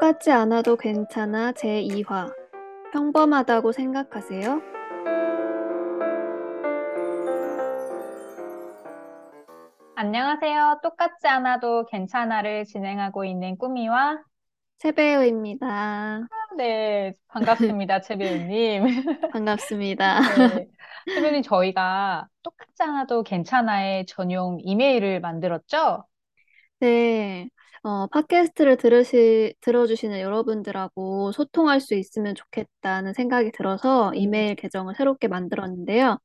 똑같지 않아도 괜찮아 제2화. 평범하다고 생각하세요? 안녕하세요. 똑같지 않아도 괜찮아를 진행하고 있는 꾸미와 최배우입니다. 네, 반갑습니다. 최 배우님. 반갑습니다. 네. 최 배우님, 저희가 똑같지 않아도 괜찮아의 전용 이메일을 만들었죠? 네, 어, 팟캐스트를 들으시, 들어주시는 여러분들하고 소통할 수 있으면 좋겠다는 생각이 들어서 음, 이메일 계정을 새롭게 만들었는데요.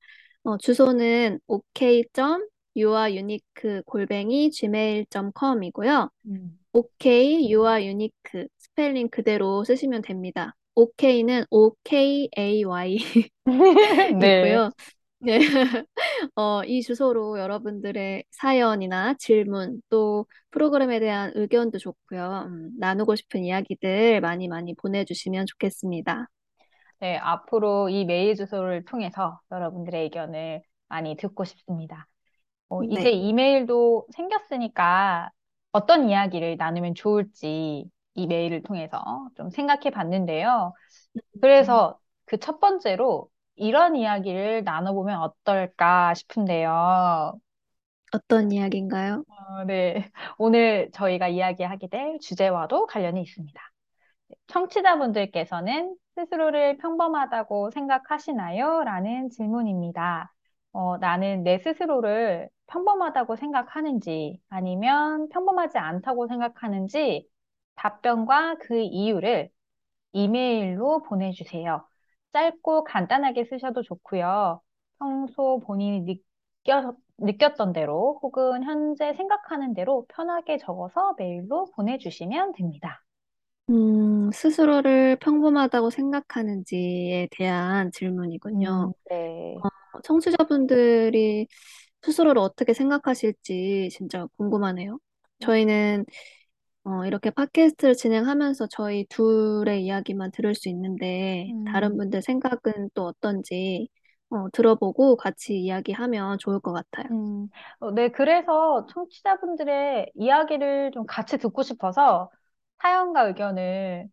어, 주소는 ok.youareunique 골뱅이 gmail.com이고요. 음. OK, youareunique 스펠링 그대로 쓰시면 됩니다. OK는 OKAY 네. 이고요. 네. 어, 이 주소로 여러분들의 사연이나 질문, 또 프로그램에 대한 의견도 좋고요. 음, 나누고 싶은 이야기들 많이 많이 보내주시면 좋겠습니다. 네, 앞으로 이 메일 주소를 통해서 여러분들의 의견을 많이 듣고 싶습니다. 어, 이제 네. 이메일도 생겼으니까 어떤 이야기를 나누면 좋을지 이 메일을 통해서 좀 생각해 봤는데요. 음, 그래서 그 첫 번째로 이런 이야기를 나눠보면 어떨까 싶은데요. 어떤 이야기인가요? 어, 네. 오늘 저희가 이야기하게 될 주제와도 관련이 있습니다. 청취자분들께서는 스스로를 평범하다고 생각하시나요? 라는 질문입니다. 어, 나는 내 스스로를 평범하다고 생각하는지 아니면 평범하지 않다고 생각하는지 답변과 그 이유를 이메일로 보내주세요. 짧고 간단하게 쓰셔도 좋고요. 평소 본인이 느껴, 느꼈던 대로 혹은 현재 생각하는 대로 편하게 적어서 메일로 보내주시면 됩니다. 음, 스스로를 평범하다고 생각하는지에 대한 질문이군요. 음, 네. 어, 청취자분들이 스스로를 어떻게 생각하실지 진짜 궁금하네요. 저희는 어, 이렇게 팟캐스트를 진행하면서 저희 둘의 이야기만 들을 수 있는데 다른 음, 분들 생각은 또 어떤지 어, 들어보고 같이 이야기하면 좋을 것 같아요. 음, 어, 네, 그래서 청취자분들의 이야기를 좀 같이 듣고 싶어서 사연과 의견을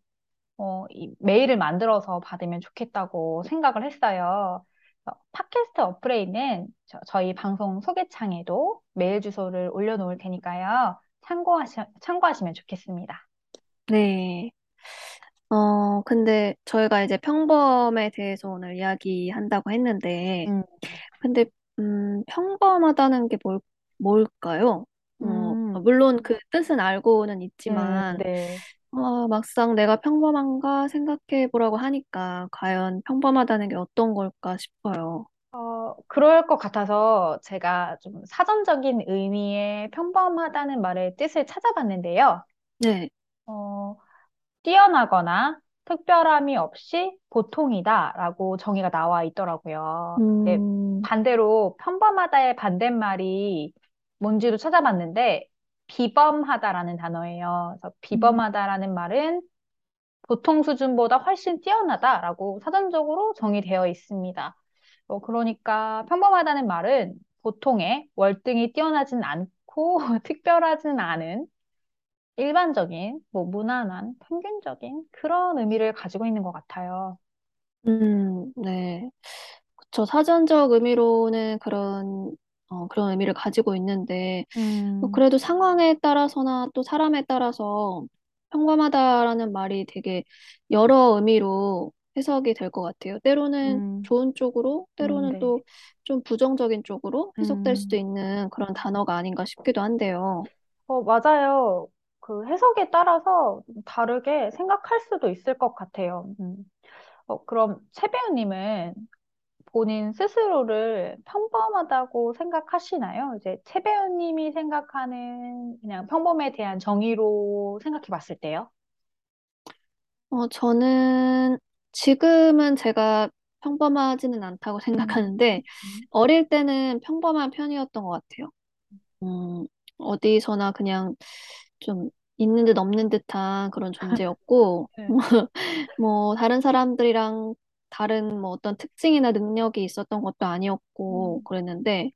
어, 이 메일을 만들어서 받으면 좋겠다고 생각을 했어요. 어, 팟캐스트 어플에 있는 저, 저희 방송 소개창에도 메일 주소를 올려놓을 테니까요. 참고하시, 참고하시면 좋겠습니다. 네. 어, 근데 저희가 이제 평범에 대해서 오늘 이야기한다고 했는데 음, 근데 음, 평범하다는 게 뭘, 뭘까요? 어, 음, 물론 그 뜻은 알고는 음, 있지만 네. 어, 막상 내가 평범한가 생각해 보라고 하니까 과연 평범하다는 게 어떤 걸까 싶어요. 어, 그럴 것 같아서 제가 좀 사전적인 의미의 평범하다는 말의 뜻을 찾아봤는데요. 네. 어, 뛰어나거나 특별함이 없이 보통이다라고 정의가 나와 있더라고요. 네, 음, 반대로 평범하다의 반대말이 뭔지도 찾아봤는데 비범하다라는 단어예요. 그래서 음, 비범하다라는 말은 보통 수준보다 훨씬 뛰어나다라고 사전적으로 정의되어 있습니다. 어, 그러니까 평범하다는 말은 보통의 월등히 뛰어나진 않고 특별하진 않은 일반적인, 뭐 무난한, 평균적인 그런 의미를 가지고 있는 것 같아요. 음, 네. 그쵸. 사전적 의미로는 그런, 어, 그런 의미를 가지고 있는데, 뭐 음, 그래도 상황에 따라서나 또 사람에 따라서 평범하다라는 말이 되게 여러 의미로 해석이 될 것 같아요. 때로는 음, 좋은 쪽으로, 음, 때로는 네. 또 좀 부정적인 쪽으로 해석될 수도 음, 있는 그런 단어가 아닌가 싶기도 한데요. 어, 맞아요. 그 해석에 따라서 다르게 생각할 수도 있을 것 같아요. 음. 어, 그럼 최 배우님은 본인 스스로를 평범하다고 생각하시나요? 이제 최 배우님이 생각하는 그냥 평범에 대한 정의로 생각해 봤을 때요. 어, 저는 지금은 제가 평범하지는 않다고 음, 생각하는데, 음, 어릴 때는 평범한 편이었던 것 같아요. 음, 어디서나 그냥 좀 있는 듯 없는 듯한 그런 존재였고, 네. 뭐, 다른 사람들이랑 다른 뭐 어떤 특징이나 능력이 있었던 것도 아니었고, 음, 그랬는데,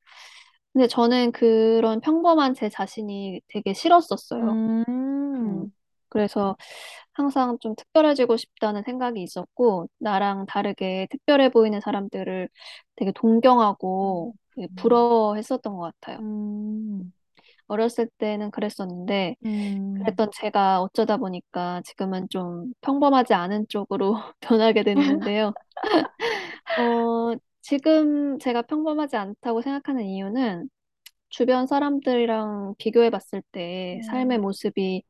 근데 저는 그런 평범한 제 자신이 되게 싫었었어요. 음, 음, 그래서 항상 좀 특별해지고 싶다는 생각이 있었고, 나랑 다르게 특별해 보이는 사람들을 되게 동경하고 되게 음, 부러워했었던 것 같아요. 음, 어렸을 때는 그랬었는데, 음, 그랬던 제가 어쩌다 보니까 지금은 좀 평범하지 않은 쪽으로 변하게 됐는데요. 어, 지금 제가 평범하지 않다고 생각하는 이유는 주변 사람들이랑 비교해 봤을 때 삶의 음, 모습이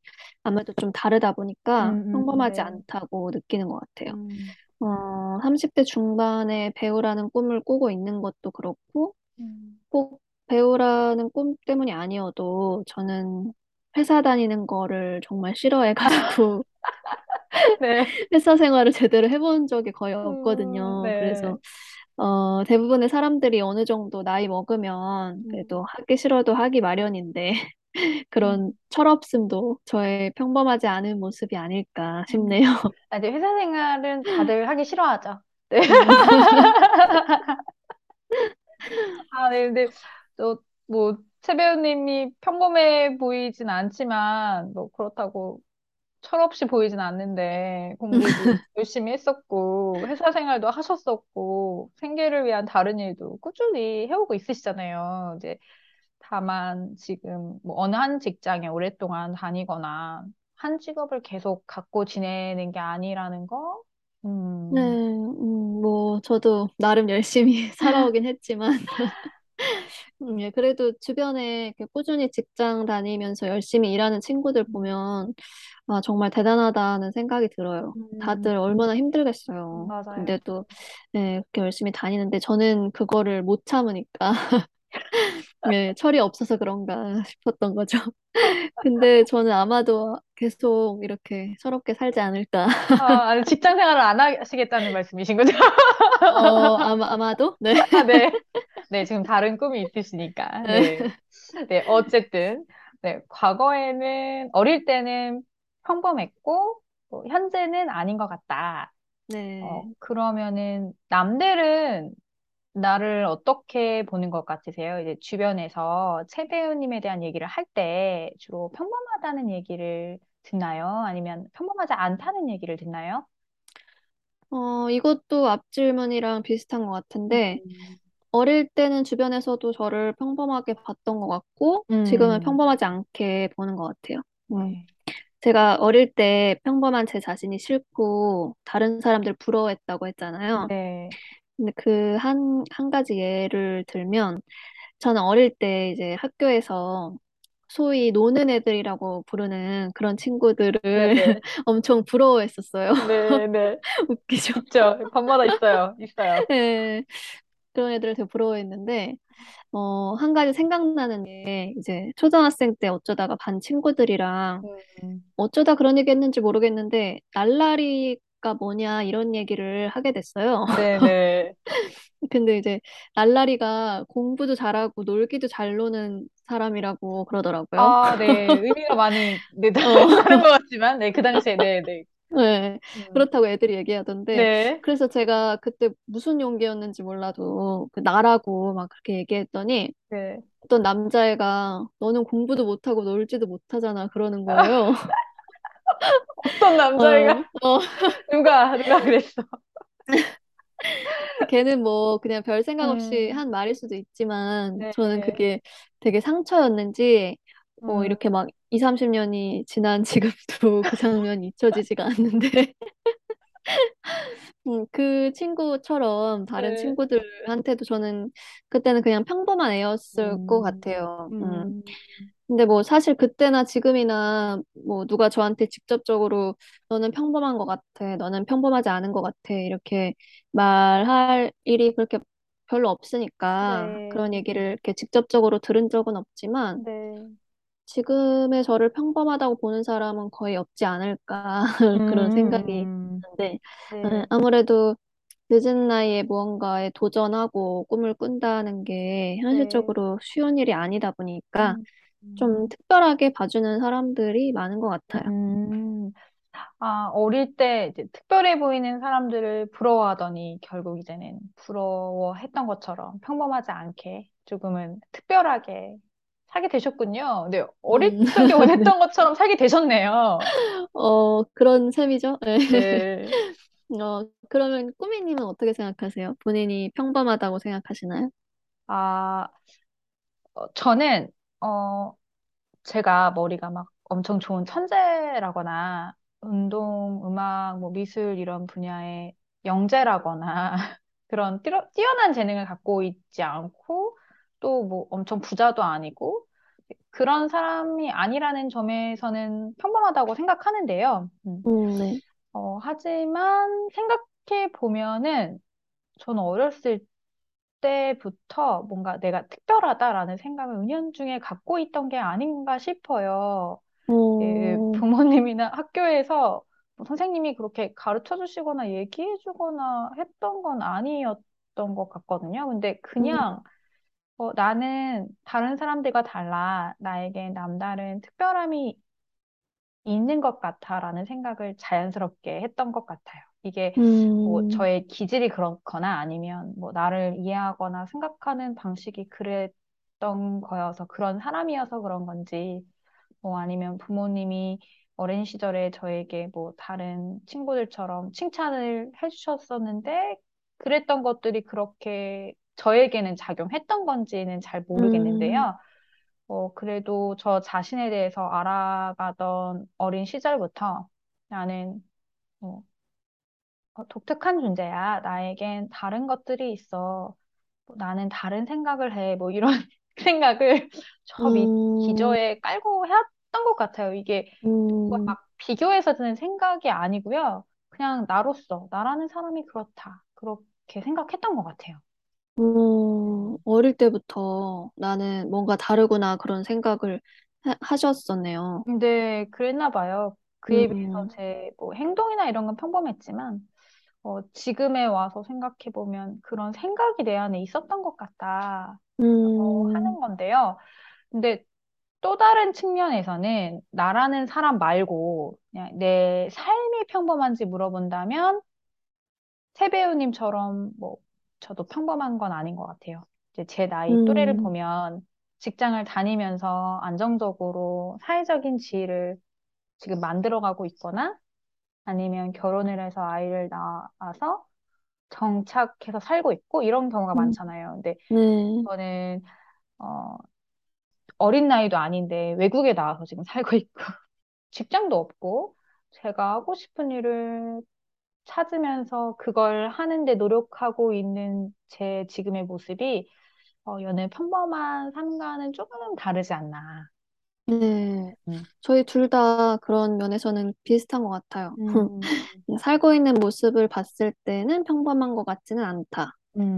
아무래도 좀 다르다 보니까 음, 음, 평범하지 네. 않다고 느끼는 것 같아요. 음, 어, 30대 중반에 배우라는 꿈을 꾸고 있는 것도 그렇고, 음. 꼭 배우라는 꿈 때문이 아니어도 저는 회사 다니는 거를 정말 싫어해가지고 네. 회사 생활을 제대로 해본 적이 거의 음, 없거든요. 네. 그래서 어, 대부분의 사람들이 어느 정도 나이 먹으면 그래도 음, 하기 싫어도 하기 마련인데 그런 음, 철없음도 저의 평범하지 않은 모습이 아닐까 음. 싶네요. 아, 이제 회사 생활은 다들 하기 싫어하죠. 네. 음. 아, 네, 근데 또 뭐, 최 배우님이 평범해 보이진 않지만, 뭐, 그렇다고 철없이 보이진 않는데, 공부도 열심히 했었고, 회사 생활도 하셨었고, 생계를 위한 다른 일도 꾸준히 해오고 있으시잖아요. 이제, 다만 지금 뭐 어느 한 직장에 오랫동안 다니거나, 한 직업을 계속 갖고 지내는 게 아니라는 거? 네, 음, 음, 뭐 저도 나름 열심히 살아오긴 했지만 음, 예, 그래도 주변에 이렇게 꾸준히 직장 다니면서 열심히 일하는 친구들 보면 아, 정말 대단하다는 생각이 들어요. 음, 다들 얼마나 힘들겠어요. 맞아요. 근데도 예, 그렇게 열심히 다니는데 저는 그거를 못 참으니까 예, 철이 없어서 그런가 싶었던 거죠. 근데 저는 아마도 계속 이렇게 철없게 살지 않을까. 아, 아니, 직장 생활을 안 하시겠다는 말씀이신 거죠? 어, 아마, 아마도? 네. 아, 네. 네, 지금 다른 꿈이 있으시니까. 네. 네, 어쨌든. 네, 과거에는, 어릴 때는 평범했고, 뭐 현재는 아닌 것 같다. 어, 네. 그러면은, 남들은 나를 어떻게 보는 것 같으세요? 이제 주변에서 최 배우님에 대한 얘기를 할 때 주로 평범하다는 얘기를 듣나요? 아니면 평범하지 않다는 얘기를 듣나요? 어, 이것도 앞 질문이랑 비슷한 것 같은데, 음, 어릴 때는 주변에서도 저를 평범하게 봤던 것 같고, 지금은 음, 평범하지 않게 보는 것 같아요. 음. 네. 제가 어릴 때 평범한 제 자신이 싫고, 다른 사람들 부러워했다고 했잖아요. 네. 근데 그 한, 한 가지 예를 들면, 저는 어릴 때 이제 학교에서 소위 노는 애들이라고 부르는 그런 친구들을 네네. 엄청 부러워했었어요. 네네. 웃기죠? 있죠. 밤마다 있어요. 있어요. 네, 그런 애들을 되게 부러워했는데, 어, 한 가지 생각나는 게, 이제 초등학생 때 어쩌다가 반 친구들이랑 음. 어쩌다 그런 얘기 했는지 모르겠는데, 날라리가 뭐냐, 이런 얘기를 하게 됐어요. 네네. 근데 이제 날라리가 공부도 잘하고 놀기도 잘 노는 사람이라고 그러더라고요. 아, 네. 의미가 많이, 네, 어, 다른 것 같지만, 네, 그 당시에, 네, 네. 네. 음. 그렇다고 애들이 얘기하던데, 네. 그래서 제가 그때 무슨 용기였는지 몰라도 그 나라고 막 그렇게 얘기했더니, 네. 어떤 남자애가 너는 공부도 못하고 놀지도 못하잖아 그러는 거예요. 어떤 어, 남자애가, 어, 누가, 누가 그랬어. 걔는 뭐 그냥 별 생각 없이 음, 한 말일 수도 있지만 저는 네. 그게 되게 상처였는지 뭐 음, 이렇게 막 2, 30년이 지난 지금도 그 장면이 잊혀지지가 않는데 음, 그 친구처럼 다른 네. 친구들한테도 저는 그때는 그냥 평범한 애였을 것 음, 같아요. 음. 음, 근데 뭐 사실 그때나 지금이나 뭐 누가 저한테 직접적으로 너는 평범한 것 같아, 너는 평범하지 않은 것 같아 이렇게 말할 일이 그렇게 별로 없으니까 그런 네. 얘기를 이렇게 직접적으로 들은 적은 없지만 네. 지금의 저를 평범하다고 보는 사람은 거의 없지 않을까 그런 생각이 음, 드는데 음, 네. 아무래도 늦은 나이에 무언가에 도전하고 꿈을 꾼다는 게 네. 현실적으로 쉬운 일이 아니다 보니까 음, 좀 음, 특별하게 봐주는 사람들이 많은 것 같아요. 음. 아, 어릴 때 이제 특별해 보이는 사람들을 부러워하더니 결국 이제는 부러워했던 것처럼 평범하지 않게 조금은 특별하게 살게 되셨군요. 네, 어릴 음, 적에 원했던 것처럼 살게 되셨네요. 어, 그런 셈이죠. 네. 네. 어, 그러면 꾸미님은 어떻게 생각하세요? 본인이 평범하다고 생각하시나요? 아, 어, 저는, 어, 제가 머리가 막 엄청 좋은 천재라거나, 운동, 음악, 뭐 미술 이런 분야의 영재라거나, 그런 뛰어, 뛰어난 재능을 갖고 있지 않고, 또 뭐 엄청 부자도 아니고, 그런 사람이 아니라는 점에서는 평범하다고 생각하는데요. 음. 음, 네. 어, 하지만 생각해 보면은 저는 어렸을 때부터 뭔가 내가 특별하다라는 생각을 은연중에 갖고 있던 게 아닌가 싶어요. 예, 어, 부모님이나 학교에서 뭐 선생님이 그렇게 가르쳐 주시거나 얘기해 주거나 했던 건 아니었던 것 같거든요. 근데 음, 그냥 어, 나는 다른 사람들과 달라. 나에게 남다른 특별함이 있는 것 같아라는 생각을 자연스럽게 했던 것 같아요. 이게 뭐 음, 저의 기질이 그렇거나 아니면 뭐 나를 이해하거나 생각하는 방식이 그랬던 거여서 그런 사람이어서 그런 건지 뭐 아니면 부모님이 어린 시절에 저에게 뭐 다른 친구들처럼 칭찬을 해주셨었는데 그랬던 것들이 그렇게 저에게는 작용했던 건지는 잘 음, 모르겠는데요. 어, 그래도 저 자신에 대해서 알아가던 어린 시절부터 나는 어, 어, 독특한 존재야. 나에겐 다른 것들이 있어. 뭐 나는 다른 생각을 해. 뭐 이런 생각을 저 밑 음, 기저에 깔고 해왔던 것 같아요. 이게 음, 막 비교해서 드는 생각이 아니고요. 그냥 나로서, 나라는 사람이 그렇다. 그렇게 생각했던 것 같아요. 음, 어릴 때부터 나는 뭔가 다르구나 그런 생각을 하, 하셨었네요. 근데 그랬나 봐요. 그에 비해서 음, 제 뭐 행동이나 이런 건 평범했지만, 어, 지금에 와서 생각해 보면 그런 생각이 내 안에 있었던 것 같다라고 음, 하는 건데요. 근데 또 다른 측면에서는 나라는 사람 말고 그냥 내 삶이 평범한지 물어본다면 세배우님처럼 뭐 저도 평범한 건 아닌 것 같아요. 이제 제 나이 또래를 음, 보면 직장을 다니면서 안정적으로 사회적인 지위를 지금 만들어가고 있거나 아니면 결혼을 해서 아이를 낳아서 정착해서 살고 있고 이런 경우가 음, 많잖아요. 근데 네, 저는 어, 어린 나이도 아닌데 외국에 나와서 지금 살고 있고 직장도 없고 제가 하고 싶은 일을 찾으면서 그걸 하는데 노력하고 있는 제 지금의 모습이 어, 여느 평범한 삶과는 조금 다르지 않나. 네. 음. 저희 둘 다 그런 면에서는 비슷한 것 같아요. 음, 살고 있는 모습을 봤을 때는 평범한 것 같지는 않다.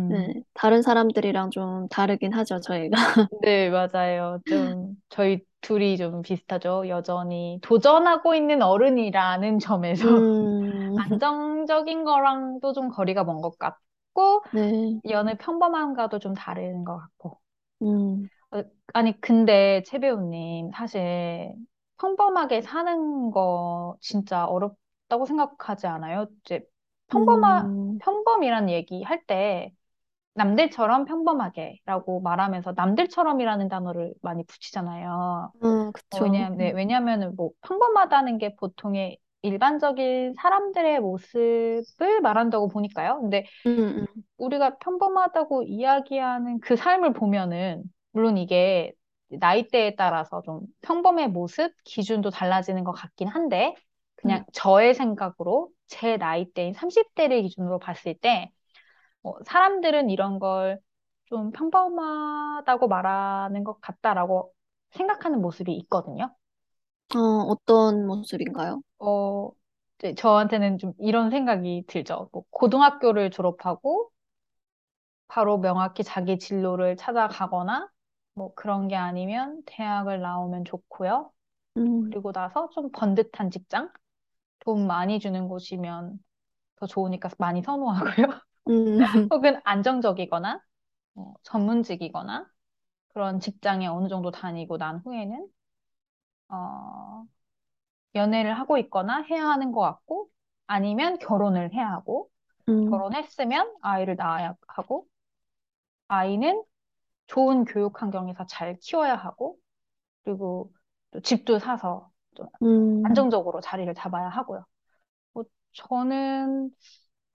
네, 음. 다른 사람들이랑 좀 다르긴 하죠, 저희가. 네, 맞아요. 좀, 저희 둘이 좀 비슷하죠. 여전히 도전하고 있는 어른이라는 점에서 음, 안정적인 거랑도 좀 거리가 먼 것 같고, 네, 여느 평범함과도 좀 다른 것 같고. 음, 어, 아니, 근데 최 배우님, 사실 평범하게 사는 거 진짜 어렵다고 생각하지 않아요? 이제 평범하, 음, 평범이란 얘기 할 때, 남들처럼 평범하게라고 말하면서 남들처럼이라는 단어를 많이 붙이잖아요. 어, 어, 그쵸. 왜냐하면, 네, 왜냐하면은 뭐 평범하다는 게 보통의 일반적인 사람들의 모습을 말한다고 보니까요. 근데 음, 음, 우리가 평범하다고 이야기하는 그 삶을 보면은 물론 이게 나이대에 따라서 좀 평범의 모습 기준도 달라지는 것 같긴 한데 음. 그냥 저의 생각으로 제 나이대인 30대를 기준으로 봤을 때 어, 사람들은 이런 걸 좀 평범하다고 말하는 것 같다라고 생각하는 모습이 있거든요. 어, 어떤 모습인가요? 어, 이제 저한테는 좀 이런 생각이 들죠. 뭐 고등학교를 졸업하고 바로 명확히 자기 진로를 찾아가거나 뭐 그런 게 아니면 대학을 나오면 좋고요. 음, 그리고 나서 좀 번듯한 직장, 돈 많이 주는 곳이면 더 좋으니까 많이 선호하고요. 음, 혹은 안정적이거나 뭐 전문직이거나 그런 직장에 어느 정도 다니고 난 후에는 어, 연애를 하고 있거나 해야 하는 것 같고 아니면 결혼을 해야 하고 음, 결혼했으면 아이를 낳아야 하고 아이는 좋은 교육 환경에서 잘 키워야 하고 그리고 또 집도 사서 좀 음, 안정적으로 자리를 잡아야 하고요. 뭐 저는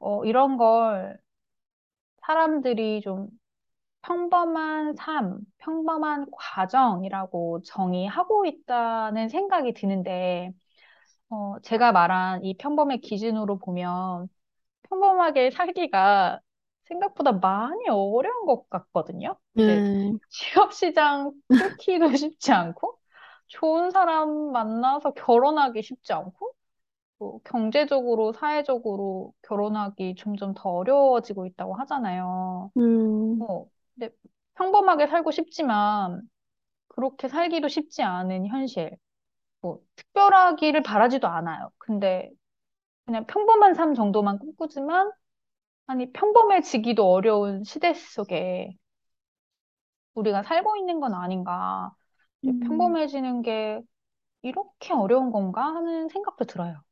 어, 이런 걸 사람들이 좀 평범한 삶, 평범한 과정이라고 정의하고 있다는 생각이 드는데, 어, 제가 말한 이 평범의 기준으로 보면 평범하게 살기가 생각보다 많이 어려운 것 같거든요. 네, 취업시장 뚫기도 쉽지 않고, 좋은 사람 만나서 결혼하기 쉽지 않고, 또 경제적으로, 사회적으로 결혼하기 점점 더 어려워지고 있다고 하잖아요. 음, 어, 근데 평범하게 살고 싶지만 그렇게 살기도 쉽지 않은 현실. 뭐 특별하기를 바라지도 않아요. 근데 그냥 평범한 삶 정도만 꿈꾸지만 아니 평범해지기도 어려운 시대 속에 우리가 살고 있는 건 아닌가. 음, 평범해지는 게 이렇게 어려운 건가 하는 생각도 들어요.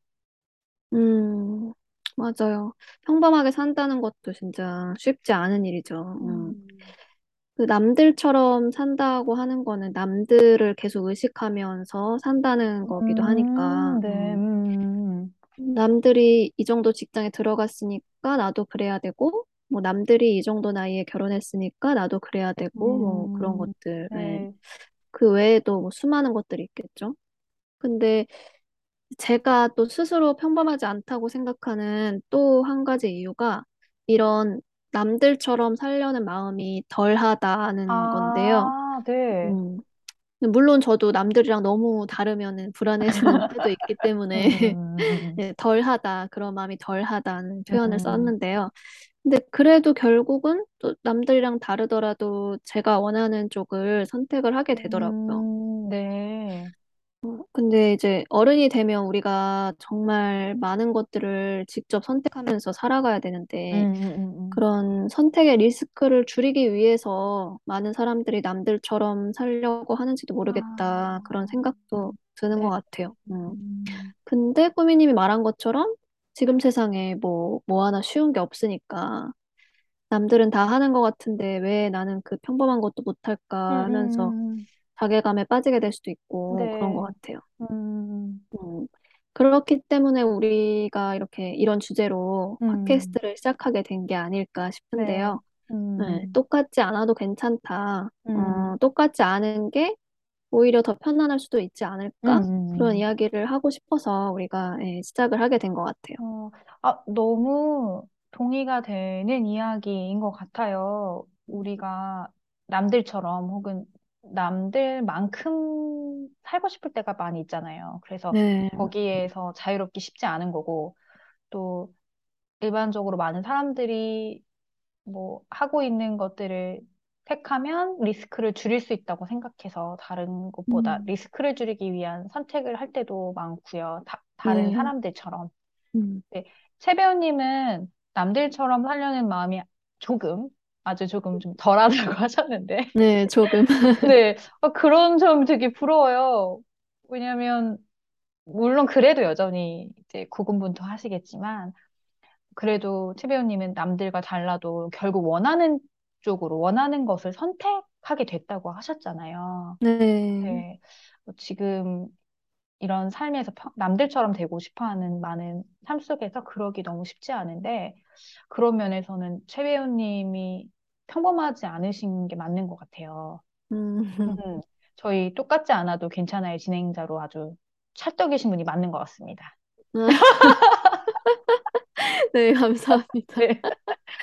음, 맞아요. 평범하게 산다는 것도 진짜 쉽지 않은 일이죠. 음. 음, 그 남들처럼 산다고 하는 거는 남들을 계속 의식하면서 산다는 거기도 하니까, 음, 네, 음. 음, 남들이 이 정도 직장에 들어갔으니까 나도 그래야 되고, 뭐 남들이 이 정도 나이에 결혼했으니까 나도 그래야 되고, 뭐 그런 음, 것들, 예. 네, 그 외에도 뭐 수많은 것들이 있겠죠. 근데 제가 또 스스로 평범하지 않다고 생각하는 또 한 가지 이유가 이런 남들처럼 살려는 마음이 덜하다는 건데요. 아, 네, 음. 물론 저도 남들이랑 너무 다르면은 불안해지는 때도 있기 때문에 음, 네, 덜하다, 그런 마음이 덜하다는 표현을 음, 썼는데요. 근데 그래도 결국은 또 남들이랑 다르더라도 제가 원하는 쪽을 선택을 하게 되더라고요. 음, 네. 어, 근데 이제 어른이 되면 우리가 정말 많은 것들을 직접 선택하면서 살아가야 음, 되는데 음, 음, 그런 선택의 리스크를 줄이기 위해서 많은 사람들이 남들처럼 살려고 하는지도 음. 모르겠다. 그런 아, 생각도 드는 것 네. 같아요. 음. 음, 근데 꾸미님이 말한 것처럼 지금 세상에 뭐, 뭐 하나 쉬운 게 없으니까 남들은 다 하는 것 같은데 왜 나는 그 평범한 것도 음, 못할까 하면서 음, 자괴감에 빠지게 될 수도 있고 그런 것 네. 같아요. 음, 음, 그렇기 때문에 우리가 이렇게 이런 주제로 음, 팟캐스트를 시작하게 된 게 아닐까 네. 싶은데요. 네, 음, 똑같지 않아도 괜찮다. 음, 어, 똑같지 않은 게 오히려 더 편안할 수도 있지 않을까? 그런 음. 이야기를 하고 싶어서 우리가 예, 시작을 하게 된 것 같아요. 어, 아, 너무 동의가 되는 이야기인 것 같아요. 우리가 남들처럼 혹은 남들만큼 살고 싶을 때가 많이 있잖아요. 그래서 네, 거기에서 자유롭기 쉽지 않은 거고, 또 일반적으로 많은 사람들이 뭐 하고 있는 것들을 택하면 리스크를 줄일 수 있다고 생각해서 다른 것보다 음, 리스크를 줄이기 위한 선택을 할 때도 많고요. 다, 다른 네, 사람들처럼. 음, 네. 최 배우님은 남들처럼 살려는 마음이 조금, 아주 조금 좀 덜하다고 하셨는데. 네, 조금. 네. 어, 그런 점 되게 부러워요. 왜냐면, 물론 그래도 여전히 이제 고군분투 하시겠지만, 그래도 최 배우님은 남들과 달라도 결국 원하는 쪽으로 원하는 것을 선택하게 됐다고 하셨잖아요. 네, 네. 뭐 지금 이런 삶에서 평- 남들처럼 되고 싶어 하는 많은 삶 속에서 그러기 너무 쉽지 않은데, 그런 면에서는 최 배우님이 평범하지 않으신 게 맞는 것 같아요. 음, 음, 저희 똑같지 않아도 괜찮아요. 진행자로 아주 찰떡이신 분이 맞는 것 같습니다. 네, 감사합니다. 네.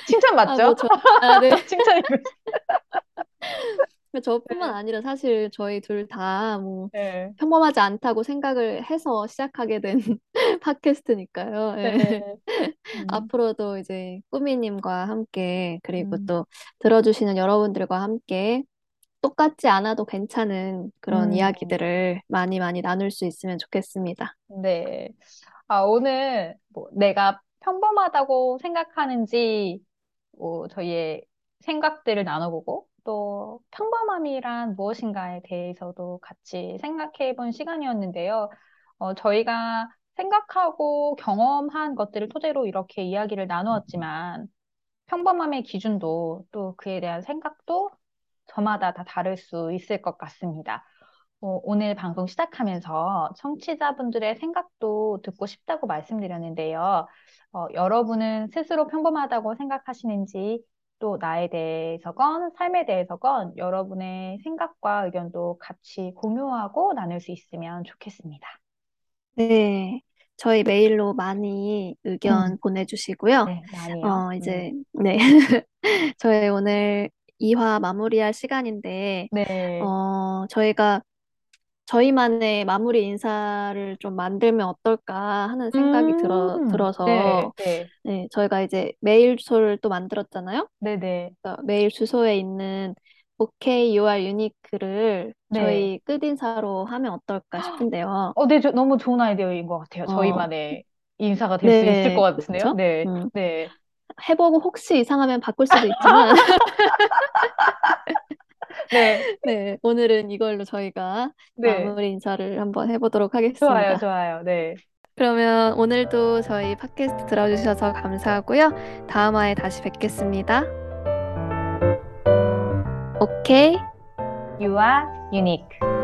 칭찬 아, 뭐 맞죠? 저, 아, 네. 칭찬이고 있어요. 저뿐만 네. 아니라 사실 저희 둘 다 뭐 네. 평범하지 않다고 생각을 해서 시작하게 된 팟캐스트니까요. 네. 예. 음, 앞으로도 이제 꾸미님과 함께 그리고 음, 또 들어주시는 여러분들과 함께 똑같지 않아도 괜찮은 그런 음, 이야기들을 많이 많이 나눌 수 있으면 좋겠습니다. 네. 아, 오늘 뭐 내가 평범하다고 생각하는지 뭐 저희의 생각들을 나눠보고 또 평범함이란 무엇인가에 대해서도 같이 생각해 본 시간이었는데요. 어, 저희가 생각하고 경험한 것들을 토대로 이렇게 이야기를 나누었지만 평범함의 기준도 또 그에 대한 생각도 저마다 다 다를 수 있을 것 같습니다. 어, 오늘 방송 시작하면서 청취자분들의 생각도 듣고 싶다고 말씀드렸는데요. 어, 여러분은 스스로 평범하다고 생각하시는지 또 나에 대해서건 삶에 대해서건 여러분의 생각과 의견도 같이 공유하고 나눌 수 있으면 좋겠습니다. 네. 저희 메일로 많이 의견 음, 보내주시고요. 네, 많이요. 어, 음, 이제, 네. 저희 오늘 2화 마무리할 시간인데, 네. 어, 저희가 저희만의 마무리 인사를 좀 만들면 어떨까 하는 생각이 들어, 음, 네, 들어서, 네, 네, 저희가 이제 메일 주소를 또 만들었잖아요. 네, 네, 그래서 메일 주소에 있는 OK, you are unique를 네. 저희 끝인사로 하면 어떨까 싶은데요. 어, 네, 저, 너무 좋은 아이디어인 것 같아요. 어, 저희만의 인사가 될 수 있을 것 네, 같은데요. 그렇죠? 네, 음, 네, 해보고 혹시 이상하면 바꿀 수도 있지만, 네, 네, 오늘은 이걸로 저희가 네. 마무리 인사를 한번 해보도록 하겠습니다. 좋아요. 네. 그러면 오늘도 저희 팟캐스트 들어주셔서 감사하고요. 다음 화에 다시 뵙겠습니다. 오케이. Are unique.